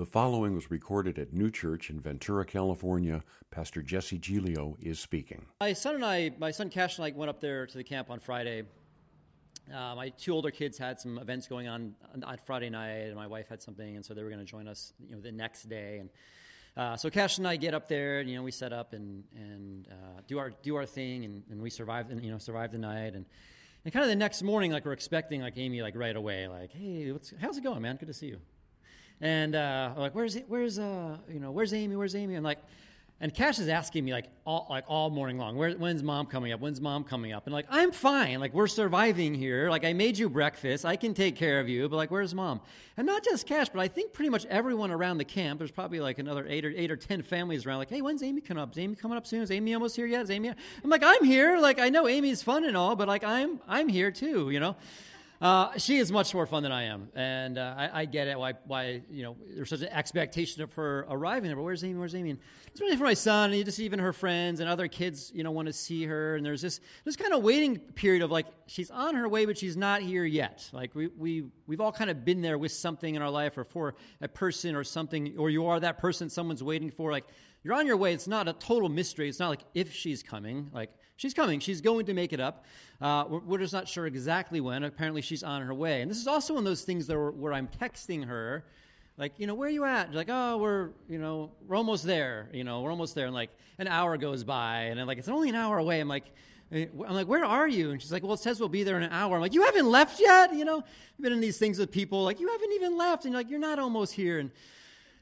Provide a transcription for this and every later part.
The following was recorded at Neue Church in Ventura, California. Pastor Jesse Giglio is speaking. My son and I, my son Cash and I went up there to the camp on Friday. Uh, my two older kids had some events going on on Friday night, and my wife had something, and so they were going to join us, you know, the next day. And uh, so Cash and I get up there, and you know, we set up and and uh, do our do our thing, and, and we survive, and you know, survive the night, and and kind of the next morning, like we're expecting, like Amy, like right away, like, hey, how's it going, man? Good to see you. And uh, like, where's where's uh, you know, where's Amy? Where's Amy? And like, and Cash is asking me like all like all morning long, Where, when's mom coming up? When's mom coming up? And like, I'm fine. Like, we're surviving here. Like, I made you breakfast. I can take care of you. But like, where's mom? And not just Cash, but I think pretty much everyone around the camp. There's probably like another eight or eight or ten families around. Like, hey, when's Amy coming up? Is Amy coming up soon? Is Amy almost here yet? Is Amy? I'm like, I'm here. Like, I know Amy's fun and all, but like, I'm I'm here too. You know. Uh, she is much more fun than I am, and uh, I, I, get it. Why, why, you know, there's such an expectation of her arriving there. But where's Amy? Where's Amy? And it's really for my son, and just even her friends and other kids, you know, want to see her. And there's this this kind of waiting period of like she's on her way, but she's not here yet. Like we we we've all kind of been there with something in our life, or for a person or something, or you are that person someone's waiting for. Like you're on your way. It's not a total mystery. It's not like if she's coming. Like she's coming. She's going to make it up. Uh, we're, we're, just not sure exactly when. Apparently, she's on her way. And this is also one of those things where, where I'm texting her, like, you know, where are you at? like, oh, we're, you know, we're almost there. You know, we're almost there. And like an hour goes by, and I'm like, it's only an hour away. I'm like, eh, I'm like, where are you? And she's like, well, it says we'll be there in an hour. I'm like, you haven't left yet? You know, I've been in these things with people, like, you haven't even left. And you're like, you're not almost here. And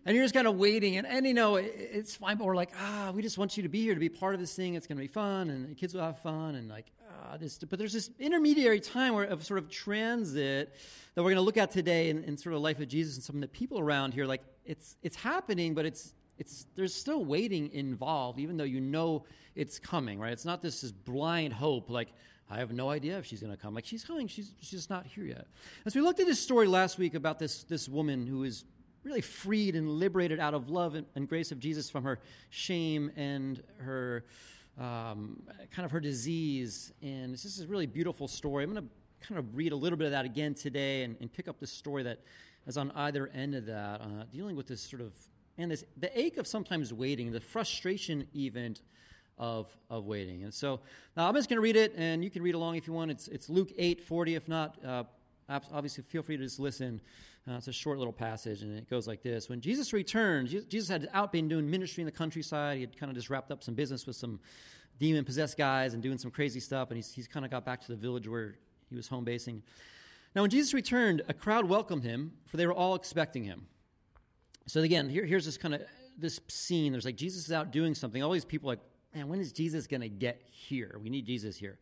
and you're just kind of waiting. And, and you know, it, it's fine, but we're like, ah, we just want you to be here to be part of this thing. It's going to be fun, and the kids will have fun, and like, ah, this. But there's this intermediary time where of sort of transit that we're going to look at today in, in sort of the life of Jesus and some of the people around here. Like, it's it's happening, but it's it's there's still waiting involved, even though you know it's coming, right? It's not this, this blind hope, like I have no idea if she's going to come. Like she's coming, she's she's just not here yet. As we looked at this story last week about this this woman who is really freed and liberated out of love and, and grace of Jesus from her shame and her um, kind of her disease. And this is a really beautiful story. I'm going to kind of read a little bit of that again today and, and pick up the story that is on either end of that, uh, dealing with this sort of and this the ache of sometimes waiting, the frustration even of of waiting. And so now I'm just going to read it, and you can read along if you want. It's it's Luke 8 40. If not, uh, obviously feel free to just listen. Uh, it's a short little passage, and it goes like this When Jesus returned, Jesus had out been doing ministry in the countryside. He had kind of just wrapped up some business with some demon possessed guys and doing some crazy stuff, and he's, he's kind of got back to the village where he was home basing. Now, when Jesus returned, a crowd welcomed him, for they were all expecting him. So again, here, here's this kind of this scene. There's like Jesus is out doing something. All these people like, man, when is Jesus going to get here? We need Jesus here.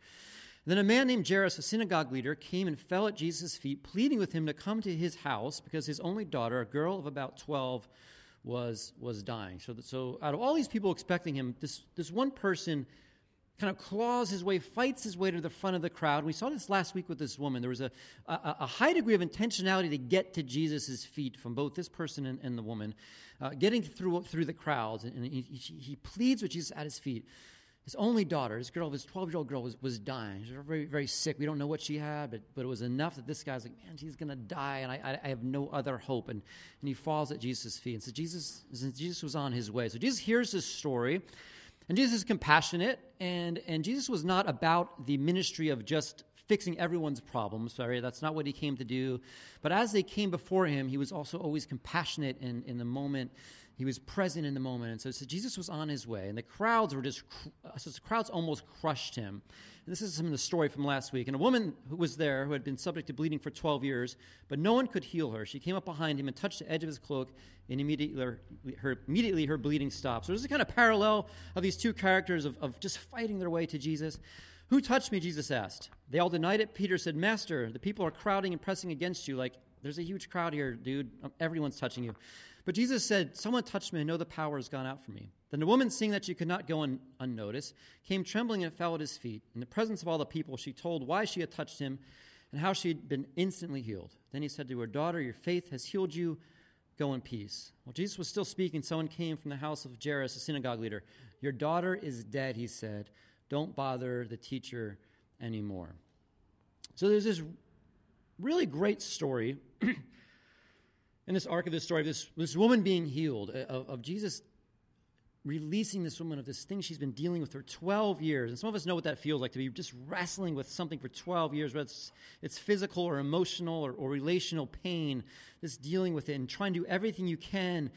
Then a man named Jairus, a synagogue leader, came and fell at Jesus' feet, pleading with him to come to his house because his only daughter, a girl of about 12, was, was dying. So, so out of all these people expecting him, this, this one person kind of claws his way, fights his way to the front of the crowd. We saw this last week with this woman. There was a, a, a high degree of intentionality to get to Jesus' feet from both this person and, and the woman, uh, getting through, through the crowds. And he, he pleads with Jesus at his feet his only daughter, his girl, his 12 year old girl, was, was dying. She was very, very sick. We don't know what she had, but, but it was enough that this guy's like, man, she's going to die, and I, I have no other hope. And, and he falls at Jesus' feet. And so Jesus, Jesus was on his way. So Jesus hears this story, and Jesus is compassionate, and, and Jesus was not about the ministry of just fixing everyone's problems. Sorry, that's not what he came to do. But as they came before him, he was also always compassionate in, in the moment he was present in the moment. And so, so Jesus was on his way, and the crowds were just, uh, so the crowds almost crushed him. And this is some of the story from last week. And a woman who was there who had been subject to bleeding for 12 years, but no one could heal her. She came up behind him and touched the edge of his cloak, and immediately her, immediately her bleeding stopped. So there's a kind of parallel of these two characters of, of just fighting their way to Jesus. Who touched me? Jesus asked. They all denied it. Peter said, Master, the people are crowding and pressing against you. Like, there's a huge crowd here, dude. Everyone's touching you. But Jesus said, Someone touched me. I know the power has gone out from me. Then the woman, seeing that she could not go un- unnoticed, came trembling and fell at his feet. In the presence of all the people, she told why she had touched him and how she had been instantly healed. Then he said to her, Daughter, your faith has healed you. Go in peace. While Jesus was still speaking, someone came from the house of Jairus, a synagogue leader. Your daughter is dead, he said. Don't bother the teacher anymore. So there's this really great story in this arc of this story, this, this woman being healed, uh, of, of Jesus releasing this woman of this thing she's been dealing with for 12 years. And some of us know what that feels like to be just wrestling with something for 12 years, whether it's, it's physical or emotional or, or relational pain, just dealing with it and trying to do everything you can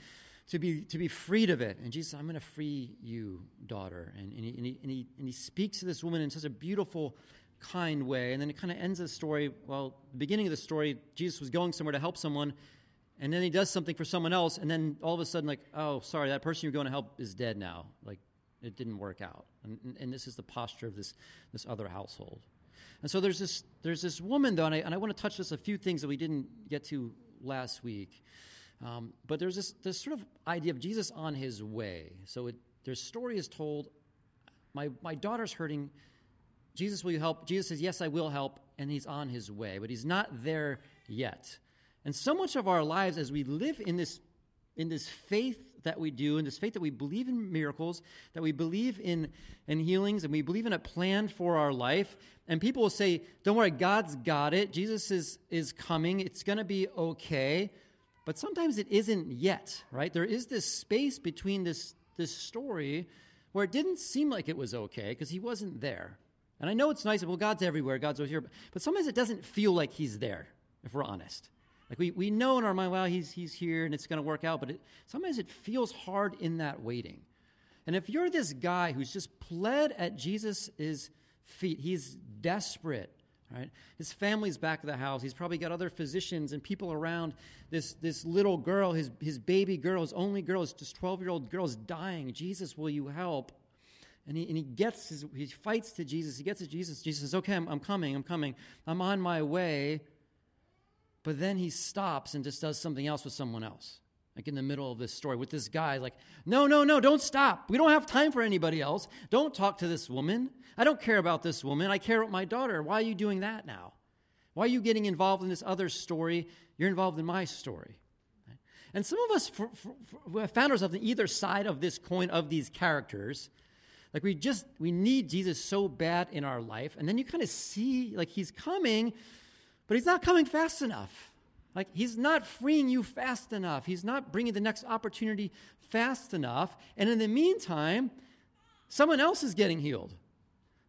to be, to be freed of it. And Jesus, I'm going to free you, daughter. And, and, he, and, he, and, he, and he speaks to this woman in such a beautiful, kind way. And then it kind of ends the story. Well, the beginning of the story, Jesus was going somewhere to help someone and then he does something for someone else, and then all of a sudden, like, oh, sorry, that person you're going to help is dead now. Like, it didn't work out. And, and this is the posture of this, this other household. And so there's this, there's this woman, though, and I, and I want to touch just a few things that we didn't get to last week. Um, but there's this, this sort of idea of Jesus on his way. So it, their story is told my, my daughter's hurting. Jesus, will you help? Jesus says, Yes, I will help. And he's on his way, but he's not there yet. And so much of our lives as we live in this in this faith that we do, in this faith that we believe in miracles, that we believe in, in healings, and we believe in a plan for our life. And people will say, Don't worry, God's got it. Jesus is, is coming. It's going to be okay. But sometimes it isn't yet, right? There is this space between this, this story where it didn't seem like it was okay because he wasn't there. And I know it's nice, well, God's everywhere, God's always here, but sometimes it doesn't feel like he's there, if we're honest. Like we, we know in our mind, well, he's, he's here and it's going to work out, but it, sometimes it feels hard in that waiting. And if you're this guy who's just pled at Jesus' feet, he's desperate, right? His family's back of the house. He's probably got other physicians and people around. This, this little girl, his, his baby girl, his only girl, his just 12 year old girl is dying. Jesus, will you help? And he, and he gets his, he fights to Jesus. He gets to Jesus. Jesus says, Okay, I'm, I'm coming, I'm coming. I'm on my way. But then he stops and just does something else with someone else. Like in the middle of this story with this guy, like, no, no, no, don't stop. We don't have time for anybody else. Don't talk to this woman. I don't care about this woman. I care about my daughter. Why are you doing that now? Why are you getting involved in this other story? You're involved in my story. And some of us for, for, for found ourselves on either side of this coin of these characters. Like we just, we need Jesus so bad in our life. And then you kind of see, like, he's coming, but he's not coming fast enough. Like, he's not freeing you fast enough. He's not bringing the next opportunity fast enough. And in the meantime, someone else is getting healed.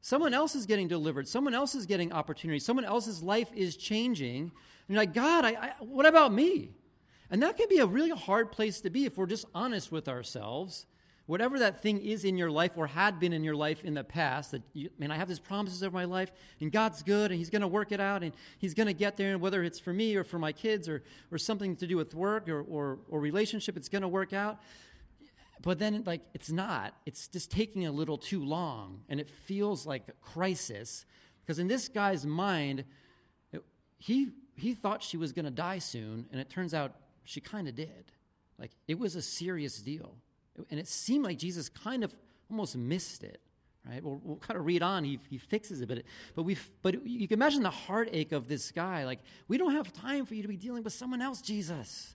Someone else is getting delivered. Someone else is getting opportunity. Someone else's life is changing. And like, God, I, I, what about me? And that can be a really hard place to be if we're just honest with ourselves whatever that thing is in your life or had been in your life in the past, that, you, man, I have these promises of my life, and God's good, and He's going to work it out, and He's going to get there, and whether it's for me or for my kids or, or something to do with work or, or, or relationship, it's going to work out. But then, like, it's not. It's just taking a little too long, and it feels like a crisis. Because in this guy's mind, he, he thought she was going to die soon, and it turns out she kind of did. Like, it was a serious deal. And it seemed like Jesus kind of almost missed it. Right? We'll, we'll kind of read on. He, he fixes it, but but we but you can imagine the heartache of this guy. Like we don't have time for you to be dealing with someone else, Jesus.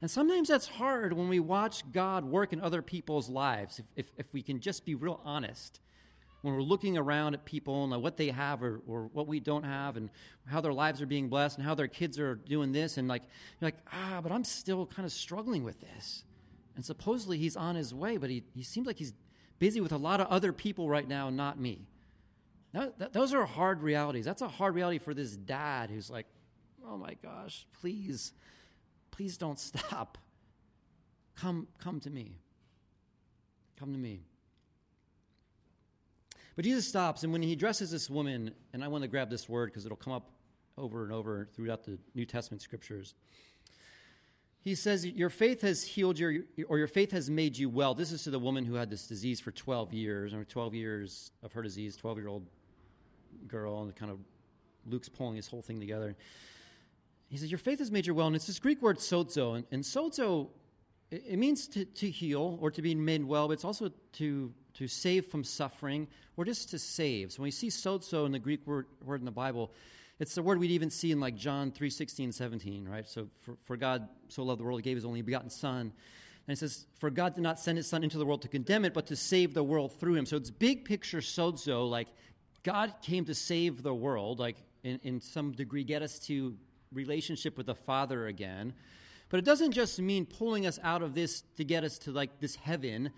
And sometimes that's hard when we watch God work in other people's lives. If, if, if we can just be real honest, when we're looking around at people and what they have or, or what we don't have and how their lives are being blessed and how their kids are doing this and like you're like ah but i'm still kind of struggling with this and supposedly he's on his way, but he, he seems like he's busy with a lot of other people right now, not me. Now, th- those are hard realities. That's a hard reality for this dad who's like, oh my gosh, please, please don't stop. Come, come to me. Come to me. But Jesus stops, and when he addresses this woman, and I want to grab this word because it'll come up over and over throughout the New Testament scriptures he says, Your faith has healed your, or your faith has made you well. This is to the woman who had this disease for 12 years, or 12 years of her disease, 12 year old girl, and kind of Luke's pulling this whole thing together. He says, Your faith has made you well. And it's this Greek word sozo. And, and sozo, it, means to, to heal or to be made well, but it's also to, to save from suffering or just to save. So when we see sozo in the Greek word, word in the Bible, it's the word we'd even see in like John 3 16, 17, right? So, for, for God so loved the world, he gave his only begotten Son. And it says, For God did not send his Son into the world to condemn it, but to save the world through him. So it's big picture sozo, like God came to save the world, like in, in some degree, get us to relationship with the Father again. But it doesn't just mean pulling us out of this to get us to like this heaven.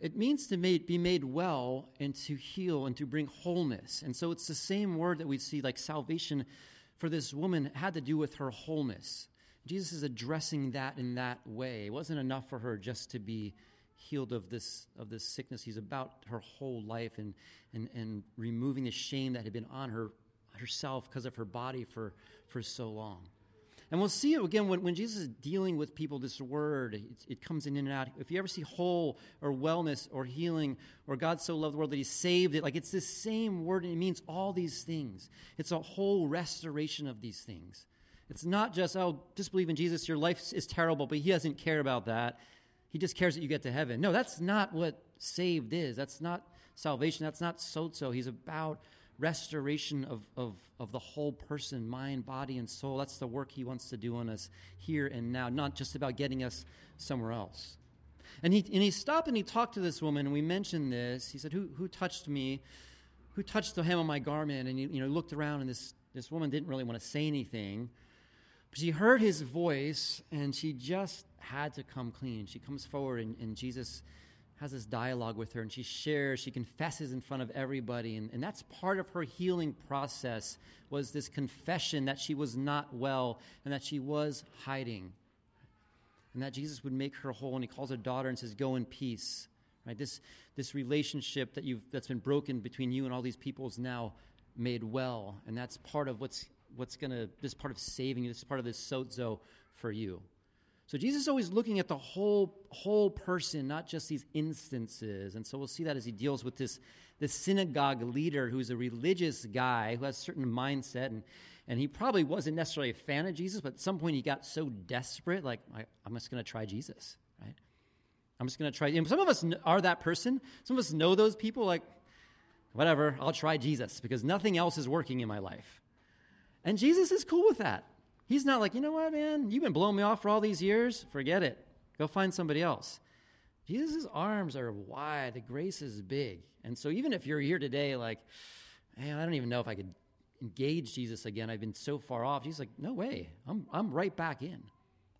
It means to made, be made well and to heal and to bring wholeness. And so it's the same word that we see like salvation for this woman had to do with her wholeness. Jesus is addressing that in that way. It wasn't enough for her just to be healed of this of this sickness. He's about her whole life and and, and removing the shame that had been on her herself because of her body for, for so long. And we'll see it again when, when Jesus is dealing with people, this word, it, it, comes in and out. If you ever see whole or wellness or healing or God so loved the world that he saved it, like it's this same word and it means all these things. It's a whole restoration of these things. It's not just, oh, just believe in Jesus, your life is terrible, but he doesn't care about that. He just cares that you get to heaven. No, that's not what saved is. That's not salvation. That's not sozo. He's about restoration of, of, of the whole person, mind, body, and soul. That's the work he wants to do on us here and now, not just about getting us somewhere else. And he, and he stopped and he talked to this woman, and we mentioned this. He said, Who, who touched me? Who touched the hem of my garment? And he you know, looked around, and this, this woman didn't really want to say anything. But she heard his voice, and she just had to come clean. She comes forward, and, and Jesus has this dialogue with her and she shares she confesses in front of everybody and, and that's part of her healing process was this confession that she was not well and that she was hiding and that jesus would make her whole and he calls her daughter and says go in peace. Right? This, this relationship that you've, that's been broken between you and all these people is now made well and that's part of what's, what's to this part of saving you this is part of this sozo for you so Jesus is always looking at the whole whole person, not just these instances. And so we'll see that as he deals with this, this synagogue leader who's a religious guy who has a certain mindset and and he probably wasn't necessarily a fan of Jesus, but at some point he got so desperate, like, I, am just going to try Jesus, right? I'm just going to try. And some of us are that person. Some of us know those people, like, whatever, I'll try Jesus because nothing else is working in my life. And Jesus is cool with that. He's not like, you know what, man, you've been blowing me off for all these years. Forget it. Go find somebody else. Jesus' arms are wide, the grace is big. And so even if you're here today, like, man, I don't even know if I could engage Jesus again. I've been so far off. He's like, no way. I'm, I'm right back in.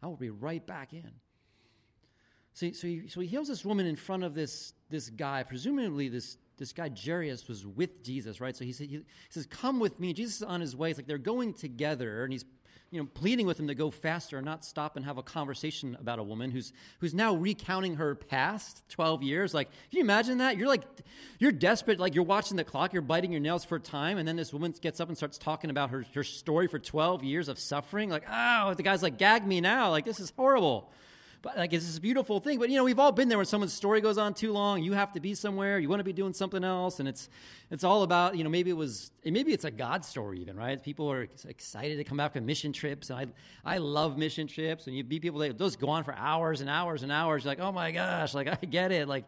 I will be right back in. So, so, he, so he heals this woman in front of this, this guy. Presumably, this, this guy Jairus was with Jesus, right? So he, said, he, he says, Come with me. Jesus is on his way. It's like they're going together, and he's you know, pleading with him to go faster and not stop and have a conversation about a woman who's, who's now recounting her past 12 years. Like, can you imagine that? You're like, you're desperate, like you're watching the clock, you're biting your nails for time, and then this woman gets up and starts talking about her, her story for 12 years of suffering. Like, oh, the guy's like, gag me now. Like, this is horrible. But like it's this beautiful thing. But you know, we've all been there when someone's story goes on too long. You have to be somewhere. You want to be doing something else, and it's it's all about you know maybe it was maybe it's a God story even right. People are excited to come back from mission trips, and I I love mission trips. And you meet people that those go on for hours and hours and hours. You're like oh my gosh, like I get it. Like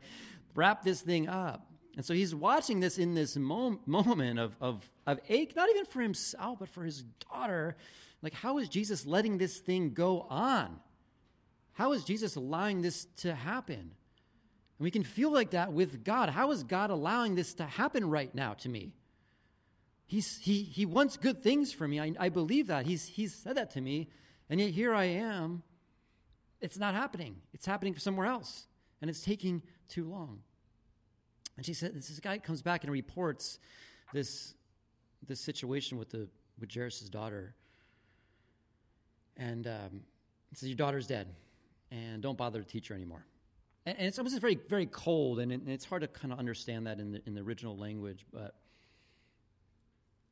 wrap this thing up. And so he's watching this in this mom- moment of, of, of ache, not even for himself, but for his daughter. Like, how is Jesus letting this thing go on? How is Jesus allowing this to happen? And we can feel like that with God. How is God allowing this to happen right now to me? He's, he, he wants good things for me. I, I believe that. He's, he's said that to me. And yet here I am. It's not happening. It's happening somewhere else. And it's taking too long. And she said, this guy comes back and reports this, this situation with, the, with Jairus' daughter. And um, says, Your daughter's dead and don't bother to teach her anymore. And, and it's almost very, very cold, and, it, and, it's hard to kind of understand that in the, in the original language, but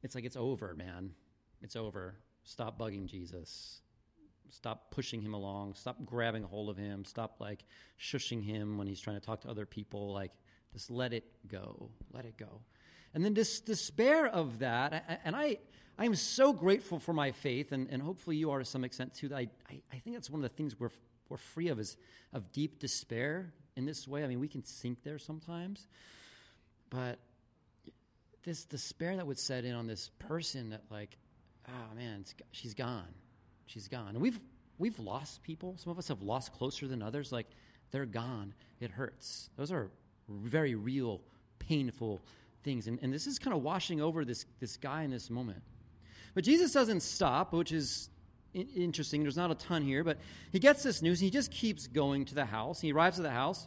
it's like it's over, man. It's over. Stop bugging Jesus. Stop pushing him along. Stop grabbing a hold of him. Stop like shushing him when he's trying to talk to other people. Like, just let it go. Let it go. And then this despair of that, and I, I am so grateful for my faith, and, and hopefully you are to some extent too. That I, I, I think that's one of the things we're we're free of is of deep despair in this way. I mean, we can sink there sometimes, but this despair that would set in on this person that like, oh man, she's gone, she's gone, and we've we've lost people. Some of us have lost closer than others. Like they're gone. It hurts. Those are very real, painful things, and and this is kind of washing over this this guy in this moment. But Jesus doesn't stop, which is interesting. There's not a ton here, but he gets this news. he just keeps going to the house. He arrives at the house.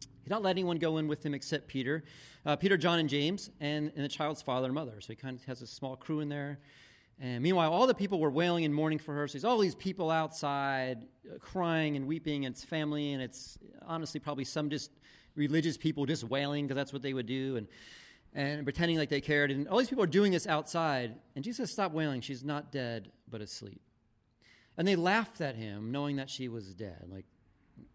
He not let anyone go in with him except Peter, uh, Peter, John, and James, and, and the child's father and mother. So he kind of has a small crew in there. And meanwhile, all the people were wailing and mourning for her. So there's all these people outside uh, crying and weeping. And it's family, and it's honestly probably some just religious people just wailing because that's what they would do. And and pretending like they cared. And all these people are doing this outside. And Jesus says, Stop wailing. She's not dead, but asleep. And they laughed at him, knowing that she was dead. Like,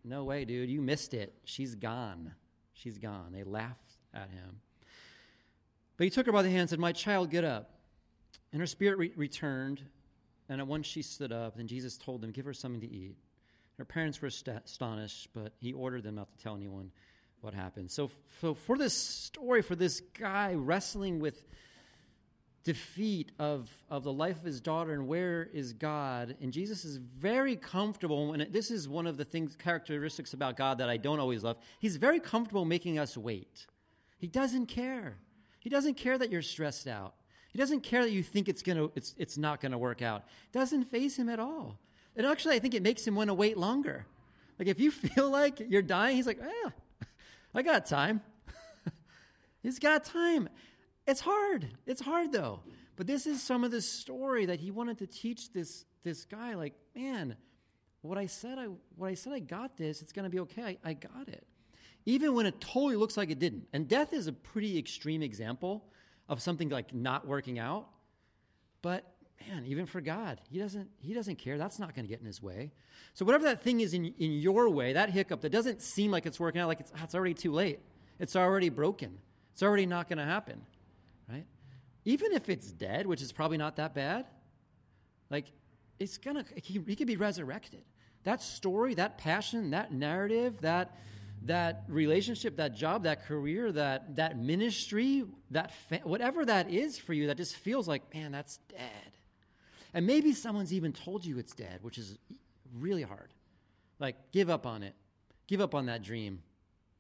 no way, dude. You missed it. She's gone. She's gone. They laughed at him. But he took her by the hand and said, My child, get up. And her spirit re- returned. And at once she stood up. And Jesus told them, Give her something to eat. Her parents were st- astonished, but he ordered them not to tell anyone what happened. So, so for this story, for this guy wrestling with defeat of, of the life of his daughter and where is God, and Jesus is very comfortable, and this is one of the things characteristics about God that I don't always love. He's very comfortable making us wait. He doesn't care. He doesn't care that you're stressed out. He doesn't care that you think it's gonna it's it's not gonna work out. Doesn't faze him at all. And actually I think it makes him want to wait longer. Like if you feel like you're dying, he's like, eh, I got time. He's got time. It's hard. It's hard though. But this is some of the story that he wanted to teach this this guy. Like, man, what I said, I what I said, I got this. It's to be okay. I, I got it, even when it totally looks like it didn't. And death is a pretty extreme example of something like not working out. But man, even for God, he doesn't he doesn't care. That's not to get in his way. So whatever that thing is in in your way, that hiccup that doesn't seem like it's working out, like it's ah, it's already too late. It's already broken. It's already not to happen, right? Even if it's dead, which is probably not that bad, like it's gonna he, he could be resurrected. That story, that passion, that narrative, that that relationship, that job, that career, that that ministry, that fa- whatever that is for you, that just feels like man, that's dead and maybe someone's even told you it's dead, which is really hard. Like, give up on it. Give up on that dream.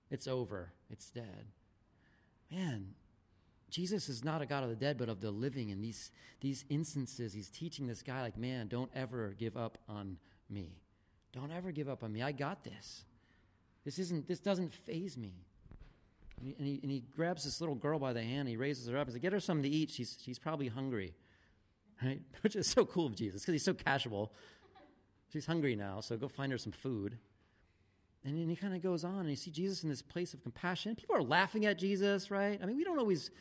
It's over. It's dead. Man, Jesus is not a God of the dead, but of the living. In these, these instances, he's teaching this guy, like, man, don't ever give up on me. Don't ever give up on me. I got this. This isn't this doesn't faze me. And he, and he, and he grabs this little girl by the hand, he raises her up and says, Get her something to eat. She's, she's probably hungry right? Which is so cool of Jesus because he's so casual. She's hungry now, so go find her some food. And then he kind of goes on, and you see Jesus in this place of compassion. People are laughing at Jesus, right? I mean, we don't always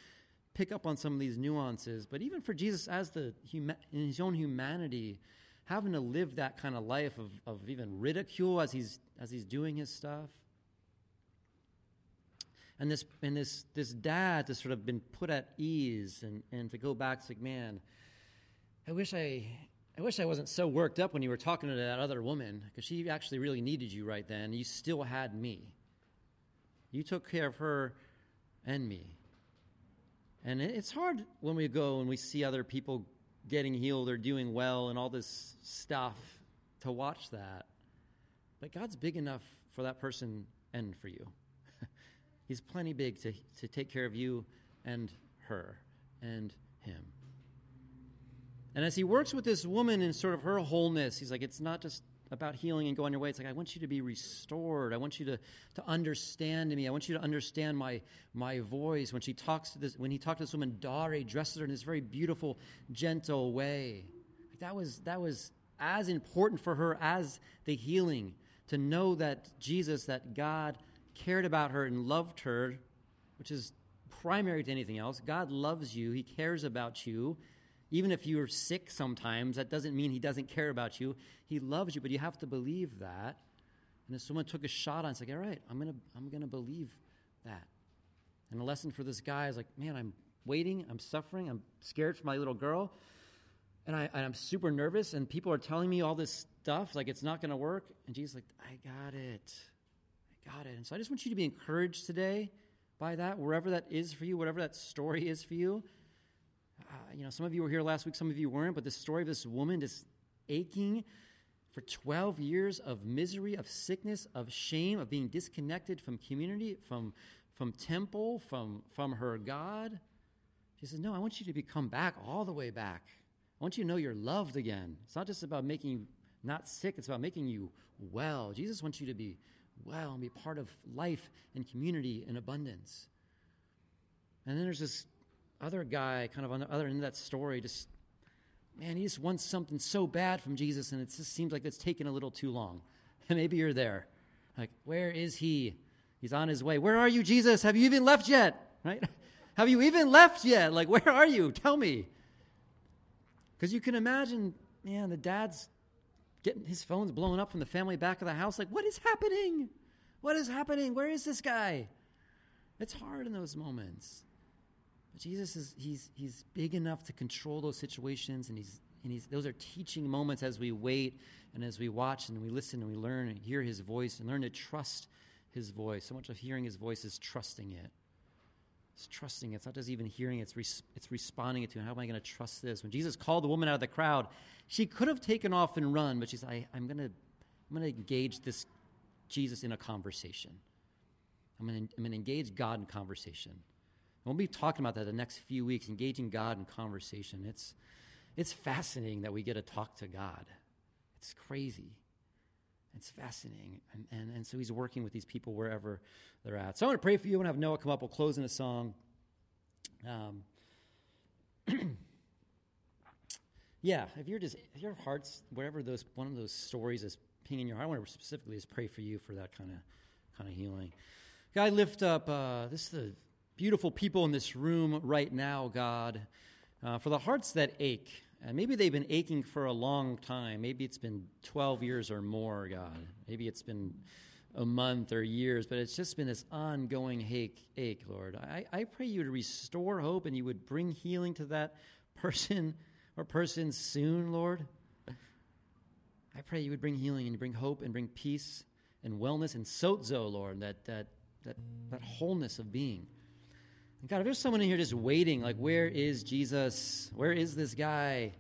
pick up on some of these nuances, but even for Jesus, as the in his own humanity, having to live that kind of life of, of even ridicule as he's as he's doing his stuff, and this and this this dad to sort of been put at ease and and to go back to like, man, I wish I, I wish I wasn't so worked up when you were talking to that other woman because she actually really needed you right then. You still had me. You took care of her and me. And it's hard when we go and we see other people getting healed or doing well and all this stuff to watch that. But God's big enough for that person and for you. He's plenty big to, to take care of you and her and him. And as he works with this woman in sort of her wholeness, he's like, it's not just about healing and going your way. It's like, I want you to be restored. I want you to, to understand me. I want you to understand my, my voice. When she talks to this, when he talked to this woman, he dresses her in this very beautiful, gentle way. That was, that was as important for her as the healing to know that Jesus, that God cared about her and loved her, which is primary to anything else. God loves you. He cares about you. Even if you're sick sometimes, that doesn't mean he doesn't care about you. He loves you, but you have to believe that. And if someone took a shot on, it, it's like, all right, I'm gonna I'm gonna believe that. And the lesson for this guy is like, man, I'm waiting, I'm suffering, I'm scared for my little girl, and, I, and I'm super nervous, and people are telling me all this stuff, like it's not gonna work. And Jesus like, I got it. I got it. And so I just want you to be encouraged today by that, wherever that is for you, whatever that story is for you uh, you know, some of you were here last week, some of you weren't, but the story of this woman just aching for 12 years of misery, of sickness, of shame, of being disconnected from community, from, from temple, from, from her God. She says, No, I want you to be come back all the way back. I want you to know you're loved again. It's not just about making you not sick, it's about making you well. Jesus wants you to be well and be part of life and community in abundance. And then there's this other guy, kind of on the other end of that story, just, man, he just wants something so bad from Jesus, and it just seems like it's taken a little too long. And maybe you're there. Like, where is he? He's on his way. Where are you, Jesus? Have you even left yet? Right? Have you even left yet? Like, where are you? Tell me. Because you can imagine, man, the dad's getting his phone's blowing up from the family back of the house. Like, what is happening? What is happening? Where is this guy? It's hard in those moments. Jesus is he's he's big enough to control those situations and he's and he's those are teaching moments as we wait and as we watch and we listen and we learn and hear his voice and learn to trust his voice. So much of hearing his voice is trusting it. It's trusting it. It's not just even hearing it, it's, res- it's responding it to. How am I going to trust this? When Jesus called the woman out of the crowd, she could have taken off and run, but she's like, I'm going to I'm going to engage this Jesus in a conversation. I'm going to, I'm going to engage God in conversation. We'll be talking about that the next few weeks, engaging God in conversation. It's, it's fascinating that we get to talk to God. It's crazy. It's fascinating. And, and, and so he's working with these people wherever they're at. So I want to pray for you. I want to have Noah come up. We'll close in a song. Um, yeah, if you're just, if your heart's, wherever those, one of those stories is pinging your heart, I want to specifically just pray for you for that kind of, kind of healing. God, lift up, uh, this is the beautiful people in this room right now, God, uh, for the hearts that ache. And maybe they've been aching for a long time. Maybe it's been 12 years or more, God. Maybe it's been a month or years, but it's just been this ongoing ache, ache Lord. I, I pray you to restore hope and you would bring healing to that person or persons soon, Lord. I pray you would bring healing and you bring hope and bring peace and wellness and sozo, Lord, that, that, that, that wholeness of being. God, if there's someone in here just waiting, like, where is Jesus? Where is this guy?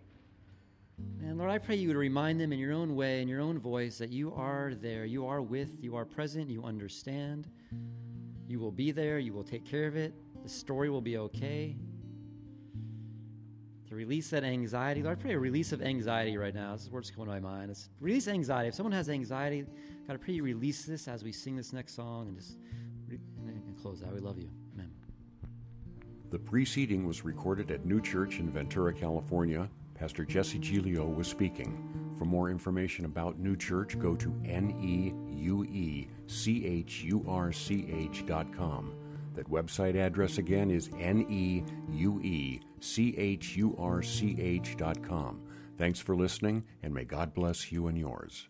And Lord, I pray you would remind them in your own way, in your own voice, that you are there. You are with, you are present, you understand. You will be there, you will take care of it. The story will be okay. To release that anxiety, Lord, I pray a release of anxiety right now. This is what's coming to my mind. It's release anxiety. If someone has anxiety, God, I pray you release this as we sing this next song and just and close out. We love you. The preceding was recorded at Neue Church in Ventura, California. Pastor Jesse Giglio was speaking. For more information about Neue Church, go to neuechurch.com. That website address again is neuechurch.com. Thanks for listening, and may God bless you and yours.